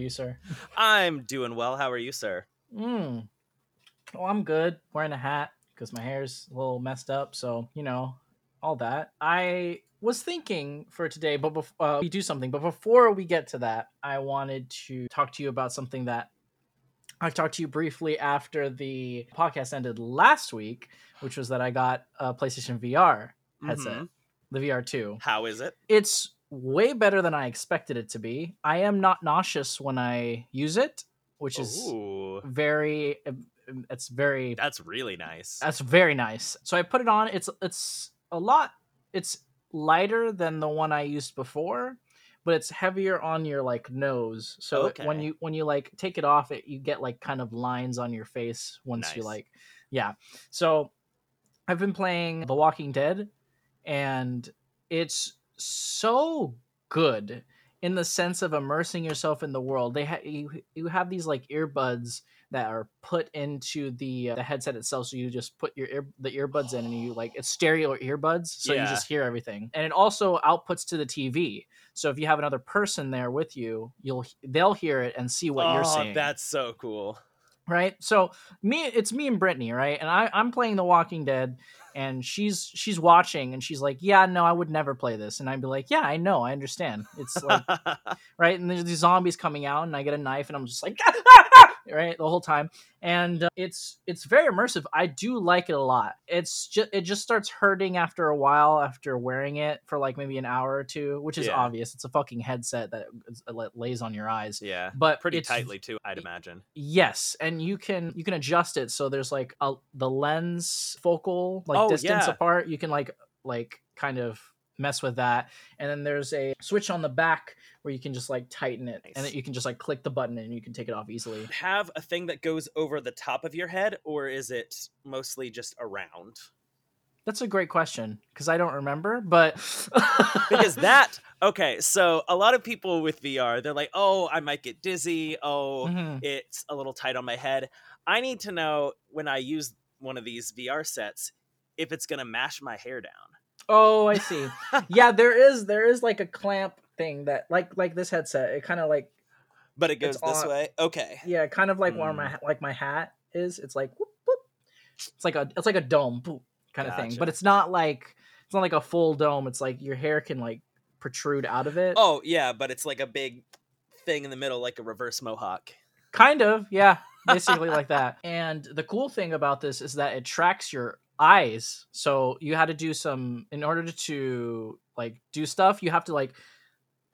you, sir? I'm doing well. How are you, sir? Mm. Oh, I'm good. Wearing a hat because my hair's a little messed up. So, you know, all that. I was thinking for today, but before uh, we do something, but before we get to that, I wanted to talk to you about something that I talked to you briefly after the podcast ended last week, which was that I got a PlayStation VR headset, Mhm. the VR2. How is it? It's way better than I expected it to be. I am not nauseous when I use it, which is Ooh, very um, um, it's very that's really nice. that's very nice. So I put it on. It's it's a lot. It's lighter than the one I used before, but it's heavier on your like nose. So it- when you when you like take it off, it you get like kind of lines on your face once you like yeah. So I've been playing The Walking Dead, and it's so good in the sense of immersing yourself in the world. They ha- you you have these like earbuds that are put into the uh, the headset itself. So you just put your ear the earbuds in, and you like it's stereo earbuds, so you just hear everything. And it also outputs to the TV. So if you have another person there with you, you'll they'll hear it and see what oh, you're saying that's so cool. Right? So me it's me and brittany right? And I, i'm playing the walking dead and she's she's watching and she's like yeah no i would never play this. And i'd be like yeah i know i understand. It's like right? And there's these zombies coming out and i get a knife and i'm just like right the whole time and uh, it's it's very immersive i do like it a lot it's just it just starts hurting after a while after wearing it for like maybe an hour or two which is Yeah. obvious it's a fucking headset that that lays on your eyes yeah, but pretty tightly too. I'd imagine. Yes, and you can you can adjust it so there's like a the lens focal like Oh, distance yeah. apart. You can like like kind of mess with that, and then there's a switch on the back where you can just like tighten it, and Nice. then you can just like click the button and you can take it off easily. Have a thing that goes over the top of your head, or is it mostly just around? That's a great question because I don't remember, but because that okay so a lot of people with vr they're like oh i might get dizzy oh Mhm. it's a little tight on my head i need to know when i use one of these vr sets if it's gonna mash my hair down oh, I see. yeah, there is there is like a clamp thing that like like this headset. It kind of like but it goes this on- way okay yeah, kind of like where Mm. my like my hat is. It's like whoop, whoop. it's like a it's like a dome boop, kind of thing, but it's not like it's not like a full dome. It's like your hair can like protrude out of it. oh yeah but it's like a big thing in the middle like a reverse mohawk kind of, yeah, basically like that. And the cool thing about this is that it tracks your eyes. So you had to do some in order to like do stuff. You have to like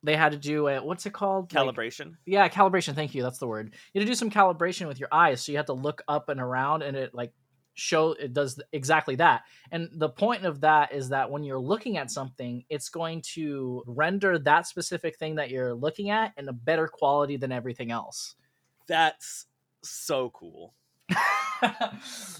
they had to do a what's it called? Like- calibration. yeah calibration thank you that's the word. You had to do some calibration with your eyes so you have to look up and around and it like show it does exactly that. And the point of that is that when you're looking at something it's going to render that specific thing that you're looking at in a better quality than everything else. That's so cool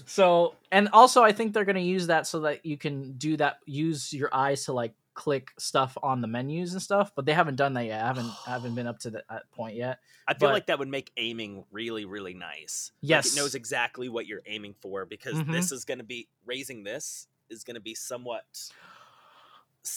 so and also i think they're going to use that so that you can do that use your eyes to like click stuff on the menus and stuff but they haven't done that yet i haven't I haven't been up to that point yet i feel But- like that would make aiming really really nice Like, Yes. it knows exactly what you're aiming for because Mhm. this is going to be raising this is going to be somewhat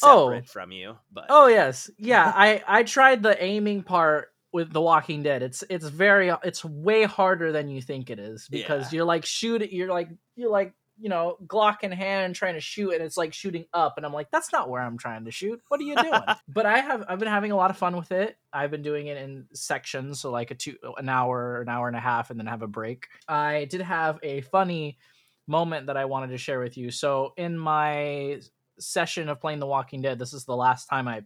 Oh. separate from you but Oh yes, yeah. I I tried the aiming part with The Walking Dead. It's it's very it's way harder than you think it is because Yeah. you're like shoot. You're like you're like you know Glock in hand trying to shoot, and it's like shooting up, and I'm like that's not where I'm trying to shoot. What are you doing? but I have I've been having a lot of fun with it. I've been doing it in sections, so like a two an hour, an hour and a half, and then have a break. I did have a funny moment that I wanted to share with you. So in my session of playing The Walking Dead, this is the last time I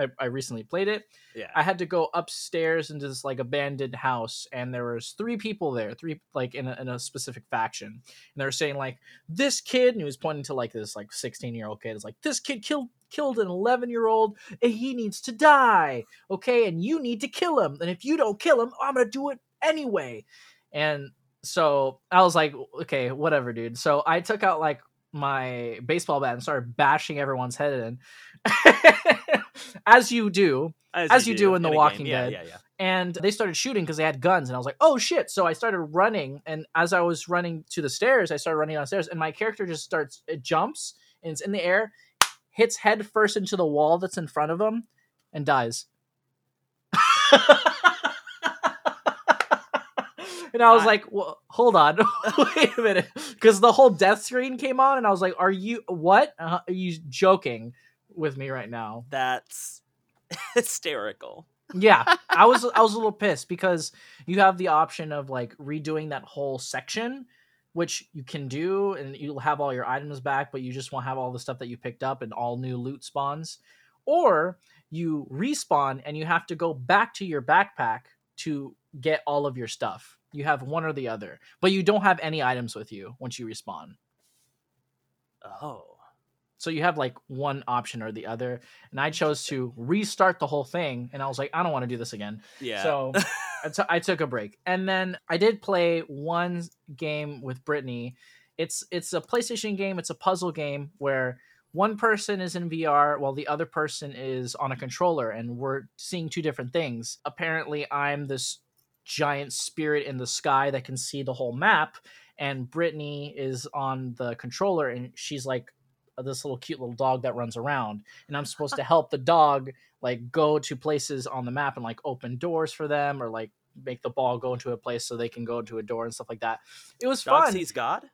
I, I recently played it. yeah I had to go upstairs into this like abandoned house, and there was three people there, three like in a, in a specific faction, and they were saying like this kid, and he was pointing to like this like sixteen year old kid. Is like this kid killed killed an eleven year old, and he needs to die. Okay, and you need to kill him, and if you don't kill him, I'm gonna do it anyway. And so I was like, okay, whatever, dude. So I took out like my baseball bat and started bashing everyone's head in, as you do. as you do in The a Walking yeah, Dead. yeah yeah And they started shooting because they had guns, and I was like, oh shit! So I started running, and as I was running to the stairs, I started running downstairs, and my character just starts, it jumps, and it's in the air, hits head first into the wall that's in front of him, and dies. and I was I- like, well, hold on, wait a minute, because the whole death screen came on, and I was like, are you what? Uh, are you joking with me right now? That's hysterical. Yeah, I was I was a little pissed because you have the option of like redoing that whole section, which you can do, and you'll have all your items back, but you just won't have all the stuff that you picked up and all new loot spawns, or you respawn and you have to go back to your backpack to get all of your stuff. You have one or the other, but you don't have any items with you once you respawn. Oh. So you have like one option or the other, and I chose to restart the whole thing, and I was like, I don't want to do this again. Yeah. So I t- I took a break, and then I did play one game with Brittany. It's it's a PlayStation game. It's a puzzle game where one person is in VR while the other person is on a controller, and we're seeing two different things. Apparently, I'm this giant spirit in the sky that can see the whole map, and Brittany is on the controller, and she's like this little cute little dog that runs around, and I'm supposed to help the dog like go to places on the map and like open doors for them or like make the ball go into a place so they can go into a door and stuff like that. It was fun. Dog fun. sees God?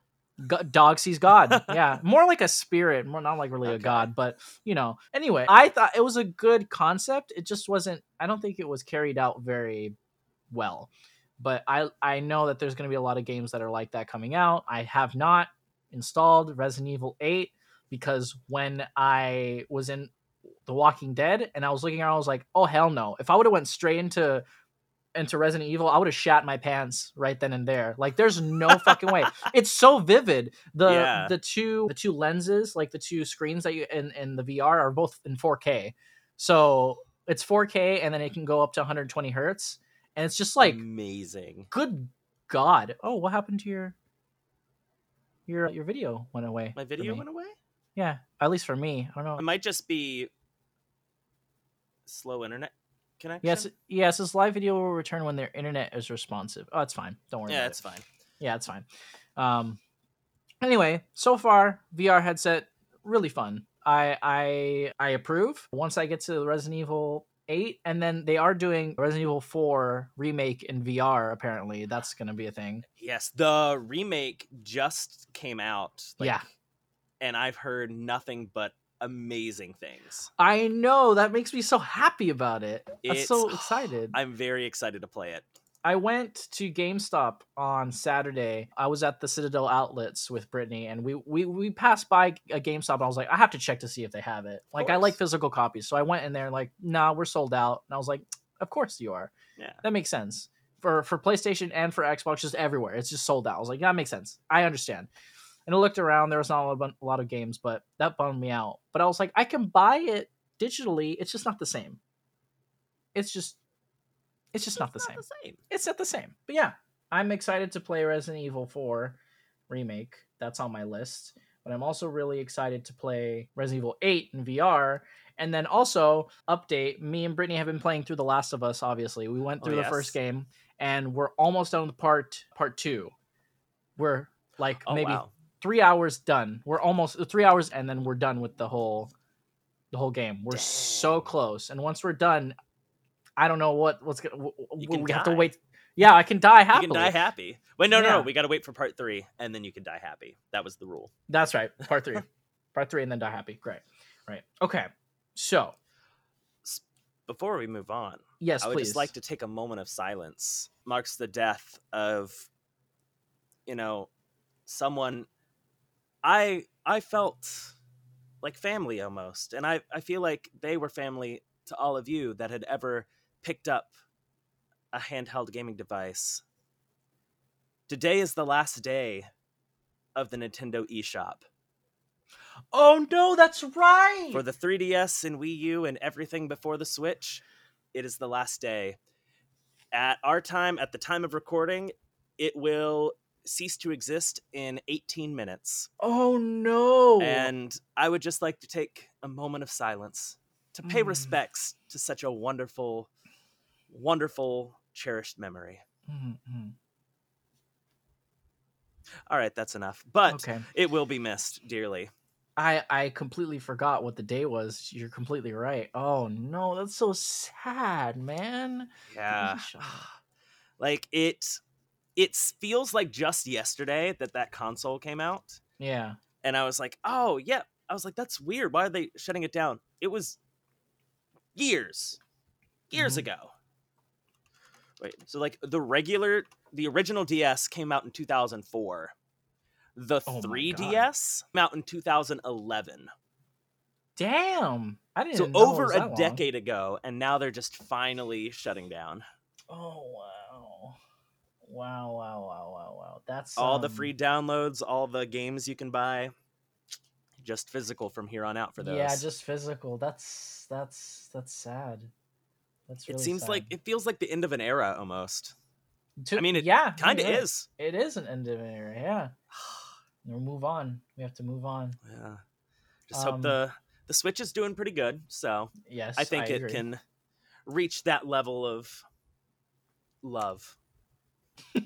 Go- dog sees God. Yeah, more like a spirit, more not like really a god, but you know. Anyway, I thought it was a good concept. It just wasn't. I don't think it was carried out very well. But I I know that there's going to be a lot of games that are like that coming out. I have not installed Resident Evil 8 because when I was in The Walking Dead and I was looking around, I was like, oh hell no! If I would have went straight into into Resident Evil, I would have shat my pants right then and there. Like, there's no fucking way. It's so vivid. The Yeah. the two the two lenses, like the two screens that you in in the VR are both in 4K. So it's 4K and then it can go up to 120 hertz, and it's just like, amazing. good god. Oh, what happened to your your your video went away? My video went away? Yeah, at least for me. I don't know. It might just be slow internet connection. Yes, yes. This live video will return when their internet is responsive. Oh, it's fine. Don't worry. Yeah, it's it. fine. Yeah, it's fine. Um, anyway, so far VR headset really fun. I I I approve. Once I get to the Resident Evil 8 and then they are doing Resident Evil 4 remake in VR apparently. That's going to be a thing. Yes, the remake just came out. Yeah. And I've heard nothing but amazing things. I know that makes me so happy about it. I'm so excited. I'm very excited to play it. I went to GameStop on Saturday. I was at the Citadel outlets with Brittany, and we we we passed by a GameStop. And I was like, I have to check to see if they have it. Like, I like physical copies, so I went in there. And like, nah, we're sold out. And I was like, of course you are. Yeah. That makes sense for for PlayStation and for Xbox, just everywhere. It's just sold out. I was like, yeah, that makes sense. I understand. And I looked around. There was not a lot of games, but that bummed me out. But I was like, I can buy it digitally. It's just not the same. It's just, it's just not the same same. it's not the same. But yeah, I'm excited to play Resident Evil 4 remake. That's on my list. But I'm also really excited to play Resident Evil 8 in VR. And then also update. Me and Brittany have been playing through The Last of Us. Obviously, we went Oh, through the first game, and we're almost done with part part two. We're like Oh maybe wow. three hours done. We're almost three hours, and then we're done with the whole the whole game. We're so close, and once we're done, I don't know what what's gonna. w- You w- can we have to wait. Yeah, I can die You can die happy. Wait, no, no, no. We got to wait for part three, and then you can die happy. That was the rule. That's right. Part three, part three, and then die happy. Great, right? Okay. So Before we move on, yes, I would please. just like to take a moment of silence. Marks the death of, you know, someone I I felt like family almost, and I I feel like they were family to all of you that had ever picked up a handheld gaming device. Today is the last day of the Nintendo eShop. Oh no, that's right. For the 3DS and Wii U and everything before the Switch, it is the last day. At our time, at the time of recording, it will cease to exist in 18 minutes. oh no. And I would just like to take a moment of silence to pay Mm. respects to such a wonderful, wonderful, cherished memory. Mhm. All right, that's enough. But okay. it will be missed dearly. I I completely forgot what the day was. You're completely right. Oh no, that's so sad, man. Yeah. like it it feels like just yesterday that that console came out, Yeah. and I was like, oh yeah. I was like, that's weird. Why are they shutting it down? It was years, years Mhm. ago. Wait, so like the regular, the original DS came out in 2004. The Oh 3DS came out in 2011. Damn. I didn't So over a that long. decade ago, and now they're just finally shutting down. Oh wow. Wow, wow, wow, wow, wow. That's all the um, free downloads, all the games you can buy, just physical from here on out for those. Yeah, just physical. That's that's that's sad. That's really it seems like it feels like the end of an era almost. To- I mean, it yeah, Kind of you're is. It is an end of an era. Yeah. We'll move on. We have to move on. Yeah. Just Um, hope the the Switch is doing pretty good. So Yes, I think it agree. can reach that level of love.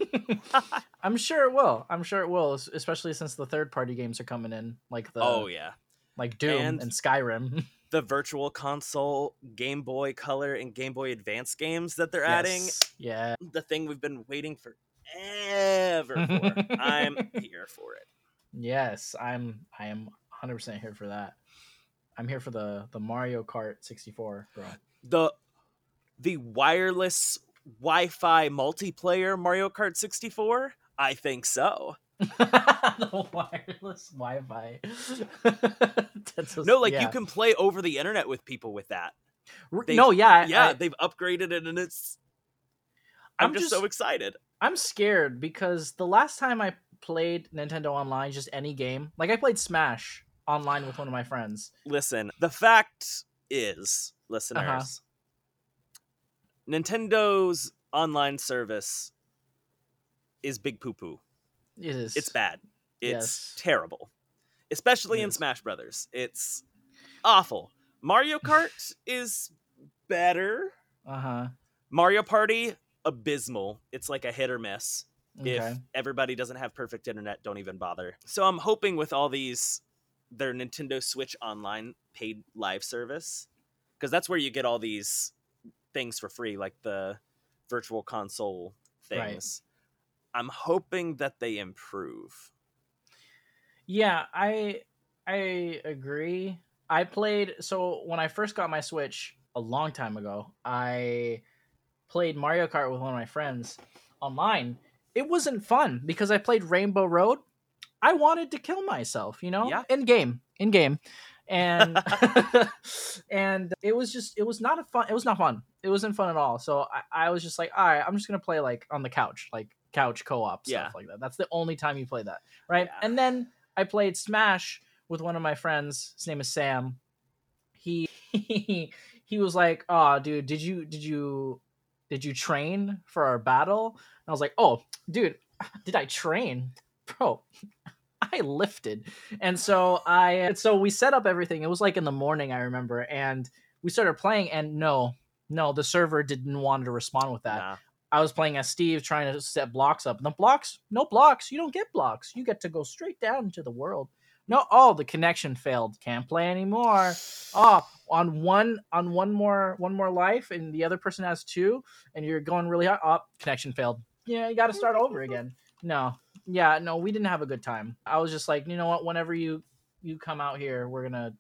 I'm sure it will. I'm sure it will, especially since the third party games are coming in, like the oh yeah. like Doom And- and, Skyrim. The virtual console, Game Boy Color, and Game Boy Advance games that they're adding. Yeah. The thing we've been waiting for ever for. I'm here for it. Yes, I'm. I am 100 percent here for that. I'm here for the the Mario Kart 64, bro. the the wireless Wi-Fi multiplayer Mario Kart 64? I think so. the wireless Wi-Fi. That's so- No, like you can play over the internet with people with that. They've- no, yeah, Yeah, I, they've upgraded it and it's I'm, I'm just, just- so excited. I'm scared because the last time I played Nintendo Online, just any game, like I played Smash online with one of my friends. Listen, the fact is, listeners, Uh-huh. Nintendo's online service is big poo poo. It is. It's bad. It's Yes. terrible. Especially It in. Smash Brothers. It's awful. Mario Kart is better. Uh huh. Mario Party abysmal. It's like a hit or miss. Okay. If everybody doesn't have perfect internet, don't even bother. So I'm hoping with all these their Nintendo Switch online paid live service because that's where you get all these things for free like the virtual console Right. I'm hoping that they improve. Yeah, I I agree. I played so when I first got my Switch a long time ago, I played Mario Kart with one of my friends online. It wasn't fun because I played Rainbow Road. I wanted to kill myself, you know? Yeah. In game. In game. And and it was just it was not a fun it was not fun. It wasn't fun at all. So I, I was just like, all right, I'm just gonna play like on the couch, like couch co-op Yeah. stuff like that. That's the only time you play that. Right. Yeah. And then I played Smash with one of my friends. His name is Sam. He he was like, "Oh, dude, did you did you did you train for our battle?" And I was like, "Oh, dude, did I train, bro?" I lifted, and so I so we set up everything. It was like in the morning, I remember, and we started playing. And no, no, the server didn't want to respond with that. Nah. I was playing as Steve trying to set blocks up. And the blocks, no blocks. You don't get blocks. You get to go straight down into the world. No, oh, the connection failed. Can't play anymore. Oh, on one on one more one more life, and the other person has two, and you're going really hot. Oh, connection failed. Yeah, you got to start over again. No, yeah, no, we didn't have a good time. I was just like, you know what? Whenever you you come out here, we're gonna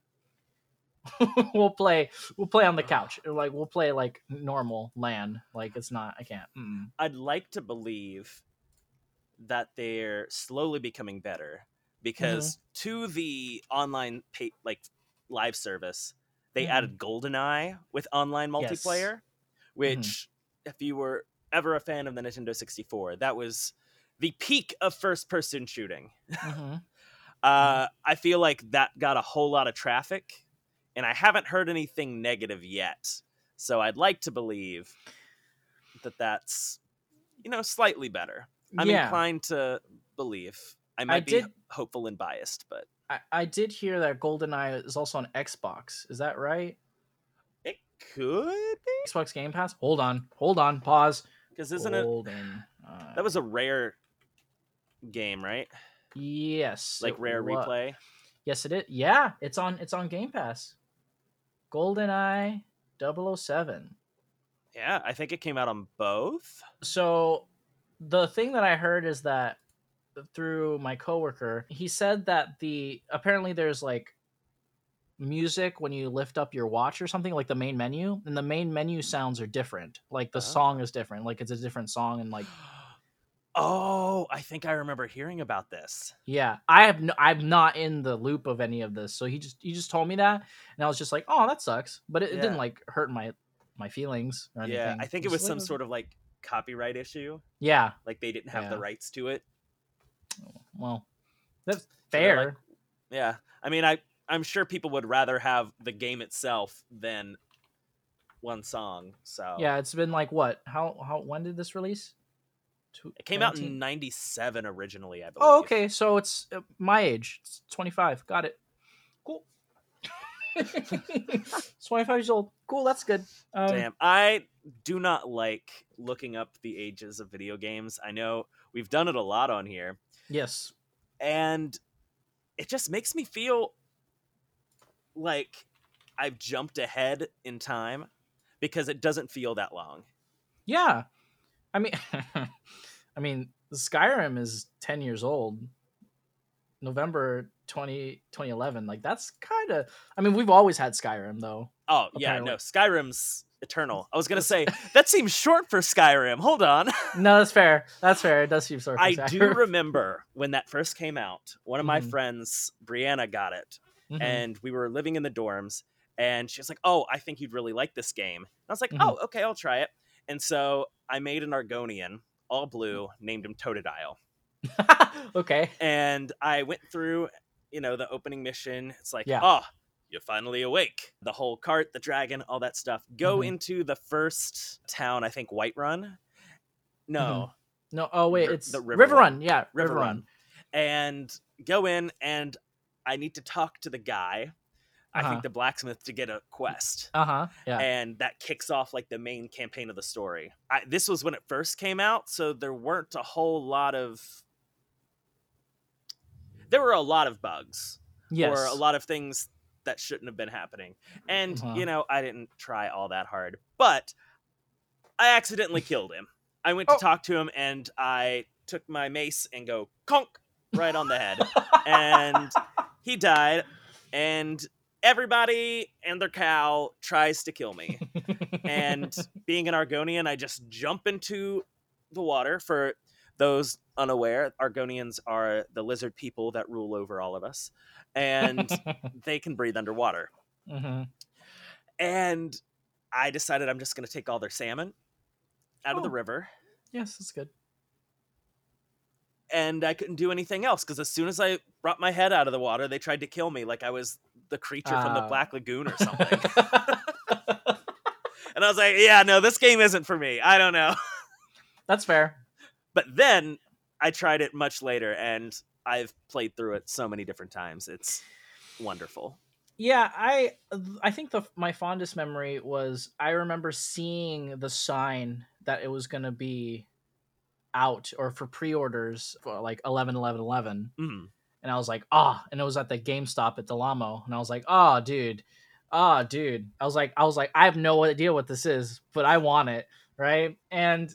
we'll play we'll play on the couch. Like we'll play like normal land. Like it's not. I can't. Mm-mm. I'd like to believe that they're slowly becoming better because to the online pay, like live service, they Mhm. added GoldenEye with online Yes. multiplayer, which if you were ever a fan of the Nintendo 64, that was the peak of first person shooting. Mhm. Uh, I feel like that got a whole lot of traffic, and I haven't heard anything negative yet. So I'd like to believe that that's, you know, slightly better. I'm yeah, inclined to believe. I might be did- hopeful and biased, but I, I did hear that GoldenEye is also on Xbox. Is that right? it could be Xbox Game Pass. Hold on, hold on, pause. because isn't it? Golden. uh, That was a rare game, right? yes, Like rare wa- replay. Yes, it is. Yeah, it's on. It's on Game Pass. GoldenEye 007. Yeah, I think it came out on both. So the thing that I heard is that through my coworker, he said that the apparently there's like music when you lift up your watch or something like the main menu and the main menu sounds are different like the Oh. song is different like it's a different song and like Oh, I think I remember hearing about this. yeah i have no, i'm not in the loop of any of this so he just he just told me that and i was just like oh that sucks but it, it didn't like hurt my my feelings or anything Yeah, I think it was some sort of like copyright issue. yeah Like they didn't have the rights to it. well that's fair like, Yeah. I mean, I I'm sure people would rather have the game itself than one song. So yeah it's been like what how how when did this release It came out in 97 originally, I believe. Oh, okay. So it's uh, my age. It's 25. Got it. Cool. 25 years old. Cool. That's good. Um, Damn. I do not like looking up the ages of video games. I know we've done it a lot on here, Yes. and it just makes me feel like I've jumped ahead in time because it doesn't feel that long. Yeah. I mean, I mean, Skyrim is 10 years old. November 20, 2011. Like that's kind of. I mean, we've always had Skyrim though. Oh, yeah, Apparently. no, Skyrim's eternal. I was going to say that seems short for Skyrim. Hold on. No, that's fair. That's fair. It does seem short. I do remember when that first came out. One of my Mhm. friends, Brianna, got it. Mhm. and we were living in the dorms and she was like oh i think you'd really like this game and i was like Mhm. oh okay i'll try it and so i made an argonian all blue named him totodile okay. and i went through you know the opening mission it's like Yeah. oh you're finally awake the whole cart the dragon all that stuff go Mhm. into the first town i think whiterun no No. Oh wait, Ri- it's the River, River Run. Yeah, River. Run. and go in and I need to talk to the guy. I Uh-huh. think the blacksmith to get a quest. Uh huh. Yeah. And that kicks off like the main campaign of the story. I, this was when it first came out, so there weren't a whole lot of. There were a lot of bugs, yes. or a lot of things that shouldn't have been happening. And Uh-huh. you know, I didn't try all that hard, but I accidentally killed him. I went to Oh. talk to him, and I took my mace and go conk right on the head and he died and everybody and their cow tries to kill me and being an argonian i just jump into the water for those unaware argonians are the lizard people that rule over all of us and they can breathe underwater Mhm. and i decided i'm just going to take all their salmon out of the Oh. river Yes, that's good. and I couldn't do anything else because as soon as I brought my head out of the water, they tried to kill me like I was the creature from the Ah. Black Lagoon or something. and I was like, yeah, no, this game isn't for me. I don't know. that's fair. But then I tried it much later and I've played through it so many different times. It's wonderful. Yeah, I I think the my fondest memory was I remember seeing the sign that it was going to be out or for pre-orders for like 11 11 11 Mm. And I was like, "Ah," and it was at the GameStop at Del Amo and I was like, "Ah, dude. Ah, dude." I was like I was like I have no idea what this is, but I want it, right? And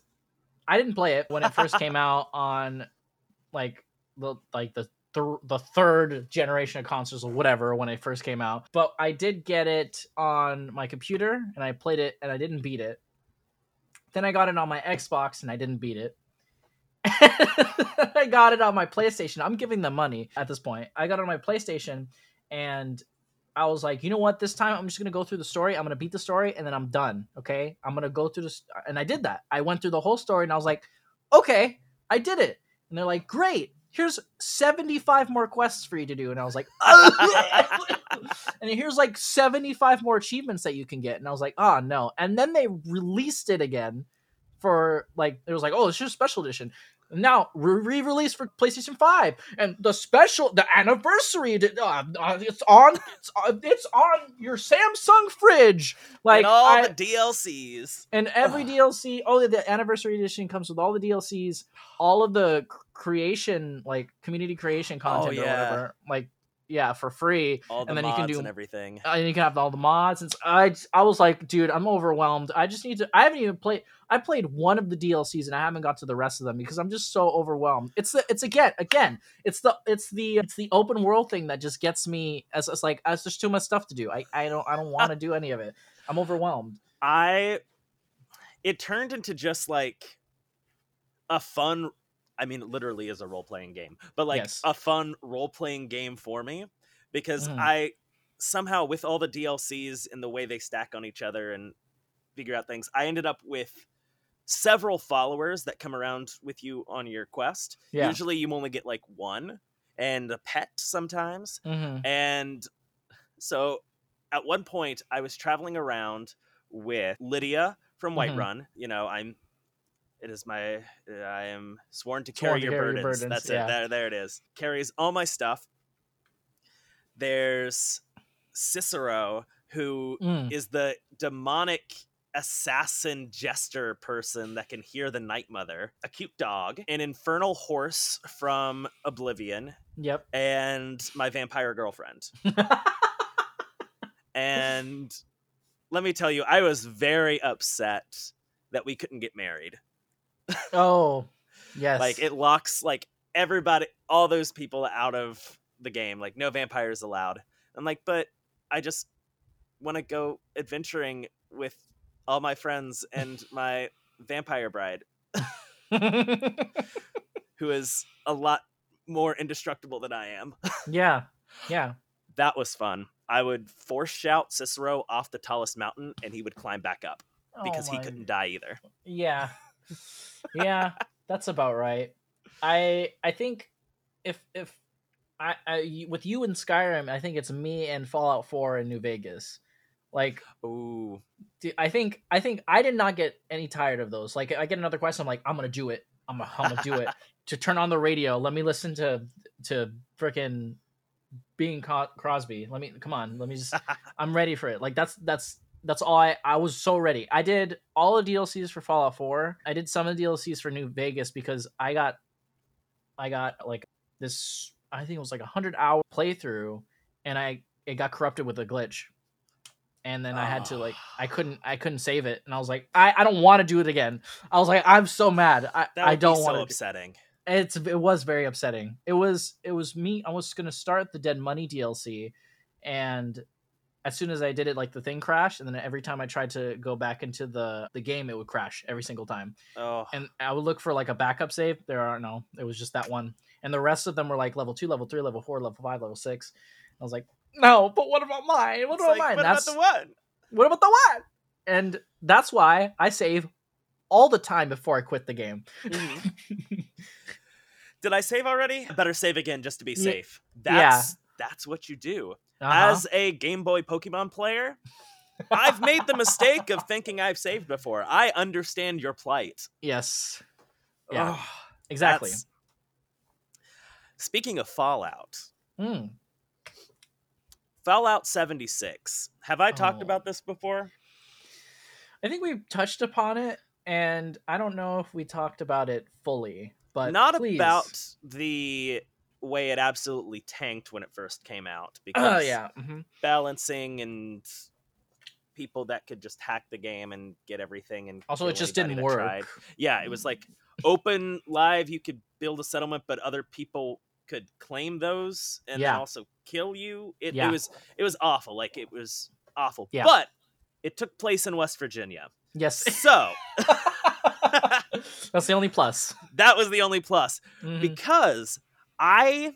I didn't play it when it first came out on like the like the th- the third generation of consoles or whatever when it first came out. But I did get it on my computer and I played it and I didn't beat it. Then I got it on my Xbox and I didn't beat it. I got it on my PlayStation. I'm giving them money at this point. I got it on my PlayStation and I was like, you know what? This time I'm just gonna go through the story. I'm gonna beat the story and then I'm done. Okay, I'm gonna go through this, and I did that. I went through the whole story and I was like, okay, I did it. And they're like, great. Here's 75 more quests for you to do. And I was like, oh. and here's like 75 more achievements that you can get. And I was like, oh no. And then they released it again for like, it was like, oh, it's just a special edition. Now re-release for PlayStation 5. And the special, the anniversary, uh, uh, it's on, it's, uh, it's on your Samsung fridge. Like, and all I- the DLCs. and every Ugh. DLC, oh, the anniversary edition comes with all the DLCs, all of the creation, like community creation content or Oh, yeah. whatever. Like, yeah for free All the and then you can do- and everything. uh, and you can have all the mods and s- I just- I was like dude I'm overwhelmed. I just need to I haven't even played I played one of the DLCs and I haven't got to the rest of them because I'm just so overwhelmed. It's the it's again again it's the it's the it's the open world thing that just gets me as it's like as there's too much stuff to do. I I don't I don't want to do any of it. I'm overwhelmed. I it turned into just like a fun I mean it literally is a role playing game, but like Yes. a fun role playing game for me because Mhm. I somehow with all the DLCs and the way they stack on each other and figure out things, I ended up with several followers that come around with you on your quest. yeah Usually you only get like one and a pet sometimes. hmm And so at one point, I was traveling around with Lydia from. Whiterun. You know, I'm. It is my. I am sworn to Sworn carry, to your, carry your burdens. burdens, That's yeah. it. There, there it is. Carries all my stuff. There's Cicero, who Mm. is the demonic assassin jester person that can hear the Night Mother, a cute dog, an infernal horse from Oblivion, Yep. and my vampire girlfriend. And let me tell you, I was very upset that we couldn't get married. Oh, yes. Like it locks like everybody, all those people out of the game. Like no vampires allowed. I'm like, but I just want to go adventuring with all my friends and my vampire bride, who is a lot more indestructible than I am. yeah. Yeah. that was fun. I would force shout Cicero off the tallest mountain, and he would climb back up oh because Oh he couldn't die either. Yeah. Yeah, that's about right. I I think if if I, I with you in Skyrim, I think it's me and Fallout 4 in New Vegas. Like Ooh, I think I think I did not get any tired of those. Like I get another question, I'm like, I'm gonna do it. I'm gonna, I'm gonna do it. to turn on the radio, let me listen to to freaking Bing Crosby. Let me come on. Let me just. I'm ready for it. Like that's that's that's all I I was so ready. I did all the DLCs for Fallout 4. I did some of the DLCs for New Vegas because I got I got like this. I think it was like a hundred hour playthrough, and I it got corrupted with a glitch and then I had to like I couldn't I couldn't save it, and I was like I, I don't want to do it again. I was like I'm so mad. I, I don't want so to. upsetting. It's it was very upsetting. It was it was me. I was gonna start the Dead Money DLC, and as soon as I did it, like the thing crashed, and then every time I tried to go back into the the game, it would crash every single time. Oh, And I would look for like a backup save. There are no. It was just that one, and the rest of them were like level two, level three, level four, level five, level six. I was like, no, but what about mine? What it's about like, mine? what That's about the one? what about the one? And that's why I save all the time before I quit the game. Mhm. Did I save already? I better save again just to be safe. yeah. That's that's what you do. Uh-huh. As a Game Boy Pokemon player, I've made the mistake of thinking I've saved before. I understand your plight. yes, yeah, Oh, exactly. that's- Speaking of Fallout, Mm. Fallout 76. Have I talked Oh. about this before? I think we've touched upon it, and I don't know if we talked about it fully, but Not please. about the way it absolutely tanked when it first came out Oh because yeah, mhm. balancing and people that could just hack the game and get everything and Also, it just didn't work. tried. Yeah, it was like open live. You could build a settlement, but other people could claim those and Yeah. also kill you. It, Yeah. it was it was awful. Like it was awful. Yeah. But it took place in West Virginia, Yes, so that's the only plus. that was the only plus. Mhm. because I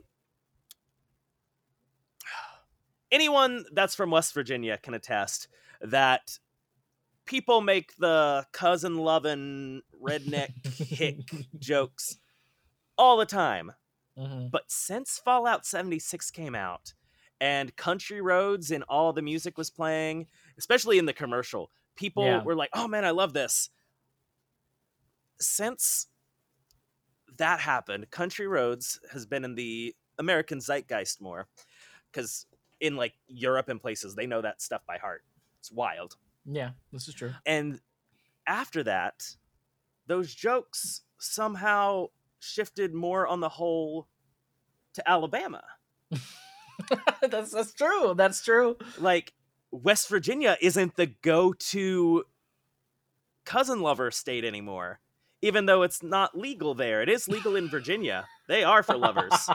anyone that's from West Virginia can attest that people make the cousin loving redneck hick jokes all the time. Mhm. But since Fallout 76 came out and Country Roads and all the music was playing, especially in the commercial, people Yeah. were like, "Oh man, I love this." Since that happened, Country Roads has been in the American zeitgeist more cuz in like Europe and places they know that stuff by heart. It's wild. Yeah, this is true. And after that, those jokes somehow shifted more on the whole to Alabama. that's that's true. That's true. like West Virginia isn't the go-to cousin lover state anymore. Even though it's not legal there, it is legal in Virginia. They are for lovers.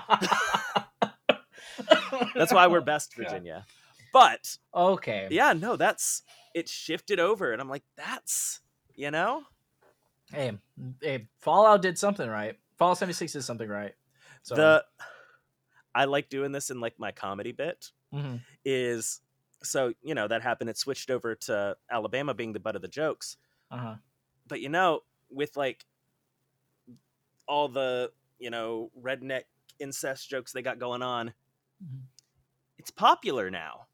That's why we're best Yeah. Virginia. But okay. yeah, no, that's it shifted over, and I'm like, that's you know, Hey, hey, Fallout did something right. Fallout 76 did something right. So the I like doing this in like my comedy bit mhm. is so you know that happened. It switched over to Alabama being the butt of the jokes, uh-huh. but you know, with like all the you know redneck incest jokes they got going on, Mhm. it's popular now.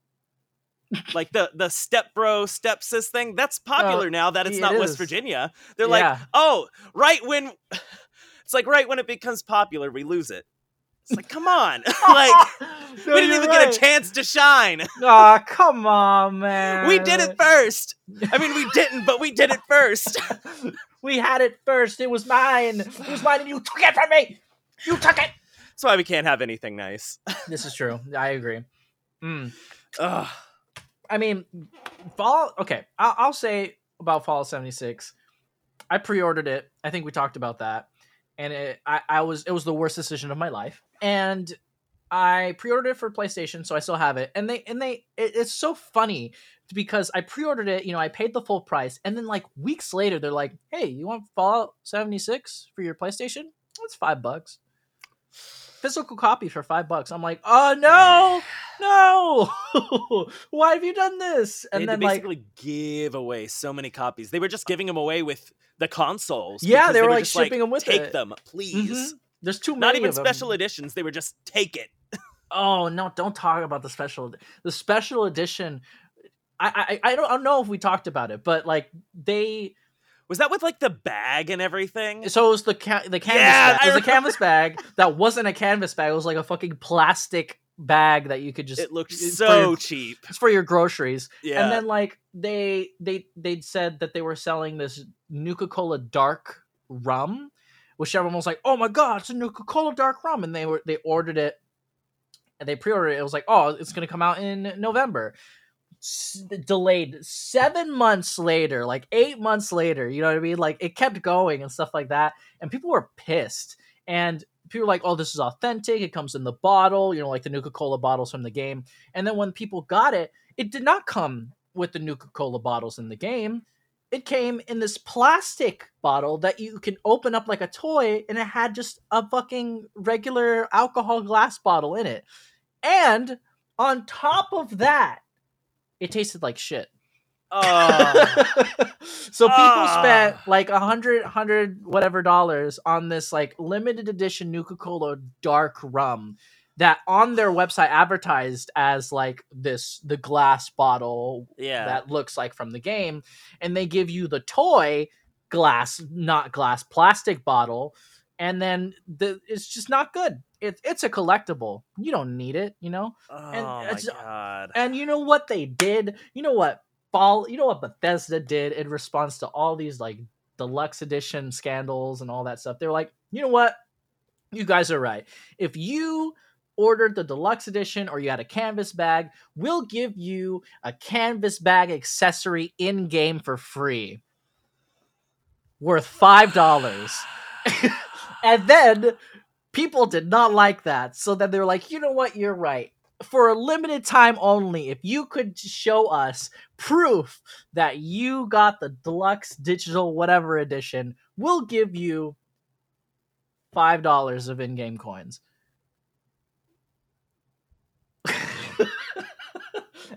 like the the step bro step sis thing that's popular now that it's it not West. Virginia. They're like, oh, right when it's like right when it becomes popular, we lose it. It's like, come on, like No, we didn't even right. get a chance to shine. Aw, come on, man. We did it first. I mean, we didn't, but we did it first. we had it first. It was mine. It was mine, and you took it from me. You took it. That's why we can't have anything nice. This is true. I agree. Mm. Ugh. I mean, Fall. Okay, I'll, I'll say about Fallout 76. I pre-ordered it. I think we talked about that, and it, I, I was it was the worst decision of my life. And I pre-ordered it for PlayStation, so I still have it. And they and they it, it's so funny because I pre-ordered it. You know, I paid the full price, and then like weeks later, they're like, "Hey, you want Fallout 76 for your PlayStation? It's five bucks." Physical copy for five bucks. I'm like, oh no, no! Why have you done this? And had then to like, basically give away so many copies. They were just giving them away with the consoles. Yeah, they were, like, just them with Take it. them, please. Mhm. There's too many. Not even special editions. They were just take it. Oh no! Don't talk about the special. The special edition. I I I don't, I don't know if we talked about it, but like they. Was that with like the bag and everything? So it was the ca- the canvas. Yeah, bag. It was a canvas bag that wasn't a canvas bag. It was like a fucking plastic bag that you could just. It looked so your- cheap. It's for your groceries. Yeah. And then like they they they'd said that they were selling this Nuka Cola Dark rum, which everyone was like, "Oh my god, it's a Nuka Cola Dark rum!" And they were they ordered it, and they pre-ordered it. It was like, "Oh, it's gonna come out in November." S- delayed seven months later, like eight months later. You know what I mean? Like it kept going and stuff like that, and people were pissed. And people were like, "Oh, this is authentic. It comes in the bottle. You know, like the Nuka Cola bottles from the game." And then when people got it, it did not come with the Nuka Cola bottles in the game. It came in this plastic bottle that you can open up like a toy, and it had just a fucking regular alcohol glass bottle in it. And on top of that, it tasted like shit. Oh, so people Ah. spent like a hundred, hundred whatever dollars on this like limited edition Nuka Cola dark rum that on their website advertised as like this the glass bottle yeah. that looks like from the game, and they give you the toy glass, not glass, plastic bottle, and then the it's just not good. It, it's a collectible. You don't need it, you know. oh and my god. And you know what they did? You know what Fall? You know what Bethesda did in response to all these like deluxe edition scandals and all that stuff? They're like, you know what? You guys are right. If you ordered the deluxe edition or you had a canvas bag, we'll give you a canvas bag accessory in game for free, worth five dollars. and then people did not like that. So then they were like, you know what? You're right. For a limited time only, if you could show us proof that you got the deluxe digital whatever edition, we'll give you five dollars of in-game coins.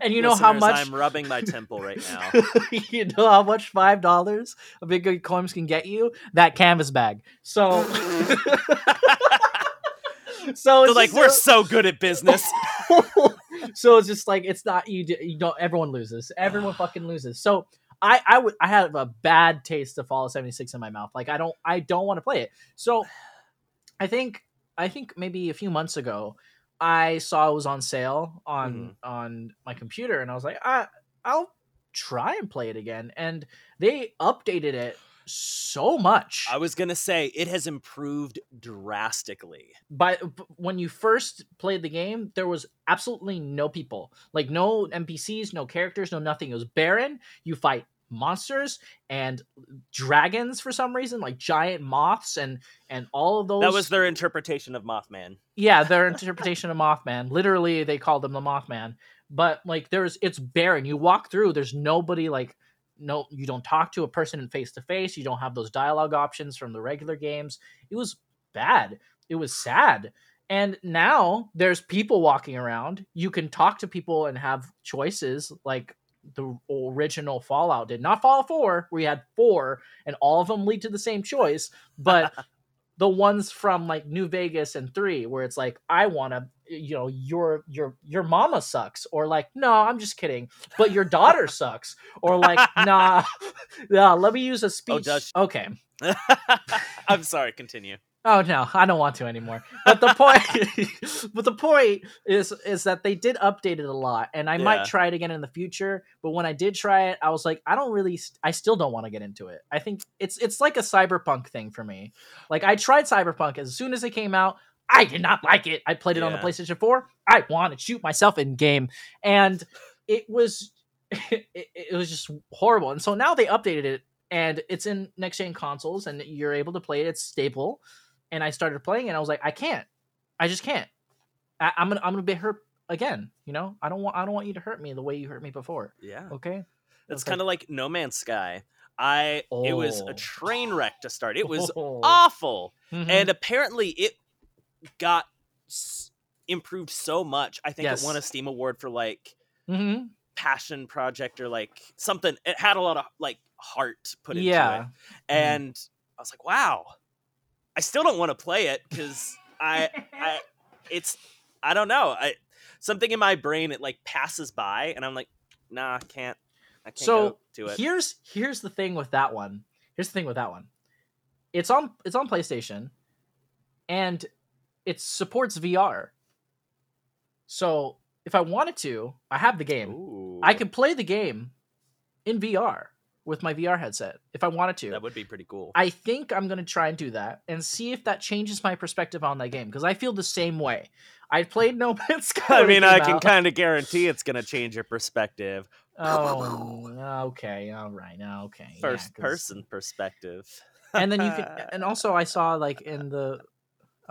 And you know how much I'm rubbing my temple right now. you know how much five dollars of big good coins can get you? That canvas bag. So So They're like, just we're a- so good at business. so it's just like it's not you. You don't. Everyone loses. Everyone fucking loses. So I I would I have a bad taste of Fallout 76 in my mouth. Like I don't I don't want to play it. So I think I think maybe a few months ago I saw it was on sale on mm-hmm. on my computer and I was like I I'll try and play it again and they updated it so much. I was gonna say it has improved drastically. By when you first played the game, there was absolutely no people, like no NPCs, no characters, no nothing. It was barren. You fight monsters and dragons for some reason, like giant moths and and all of those. That was their interpretation of Mothman. Yeah, their interpretation of Mothman. Literally, they called him the Mothman. But like, there's it's barren. You walk through, there's nobody like no you don't talk to a person in face to face you don't have those dialogue options from the regular games it was bad it was sad and now there's people walking around you can talk to people and have choices like the original fallout did not fallout 4 we had four and all of them lead to the same choice but the ones from like new vegas and 3 where it's like i want to you know your your your mama sucks or like no i'm just kidding but your daughter sucks or like nah nah let me use a speech Oh, does she? okay I'm sorry. Continue. Oh no i don't want to anymore. But the point but the point is is that they did update it a lot and i Yeah. might try it again in the future but when i did try it i was like i don't really i still don't want to get into it. I think it's it's like a cyberpunk thing for me. Like i tried cyberpunk as soon as it came out i did not like it. I played it on the playstation 4 i want to shoot myself in game and it was it, it was just horrible. And so now they updated it and it's in next gen consoles and you're able to play it. It's stable and i started playing and i was like i can't i just can't I, i'm gonna i'm gonna be hurt again you know i don't want i don't want you to hurt me the way you hurt me before Yeah. okay It's kind of like No Man's Sky. I it was Oh. a train wreck to start. It was Oh. awful. Mhm. And apparently it got s- improved so much. I think Yes. it won a Steam award for like Mhm. passion project or like something. It had a lot of like heart put into yeah it. And I was like, wow. I still don't want to play it because I I it's I don't know. I something in my brain it like passes by and I'm like, nah, I can't. I can't So, go to it. here's here's the thing with that one here's the thing with that one it's on it's on playstation and it supports vr so if i wanted to i have the game Ooh, i could play the game in vr with my vr headset if i wanted to that would be pretty cool. I think I'm gonna try and do that and see if that changes my perspective on that game because I feel the same way. I played No Man's Sky. I mean, I can kind of guarantee it's going to change your perspective. Oh, okay, all right, okay. yeah, person perspective. and then you can, and also I saw like in the,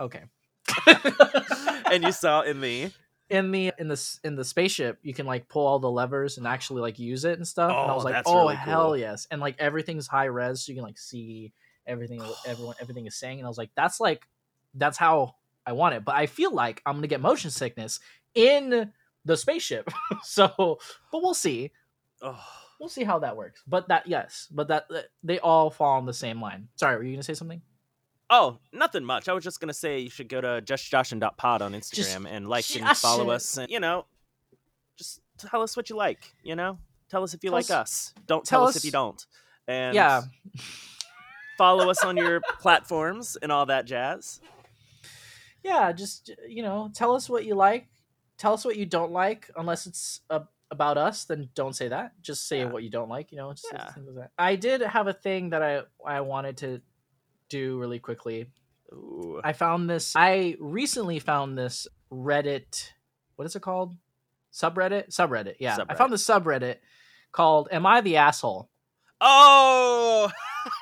okay, and you saw in the in the in the in the spaceship you can like pull all the levers and actually like use it and stuff. oh, and I Oh, was like, oh really hell cool. yes! And like everything's high res, so you can like see everything everyone everything is saying. And I was like, that's like that's how I want it. But I feel like I'm gonna get motion sickness in the spaceship. so, but we'll see. oh, We'll see how that works. But that yes, but that that- they all fall on the same line. Sorry, were you gonna say something? Oh, nothing much. I was just gonna say you should go to justjoshin.pod on Instagram and like and follow us. And, you know, just tell us what you like. You know, tell us if you Tell like us- us. Don't tell tell, us if you don't. And yeah, follow us on your platforms and all that jazz. yeah. Just you know, tell us what you like. Tell us what you don't like, unless it's uh, about us. Then don't say that. Just say Yeah. what you don't like. You know, just Yeah. things like that. I did have a thing that I I wanted to do really quickly. Ooh. I found this. I recently found this Reddit. What is it called? Subreddit. Subreddit. Yeah, I found the subreddit called "Am I the Asshole?" Oh.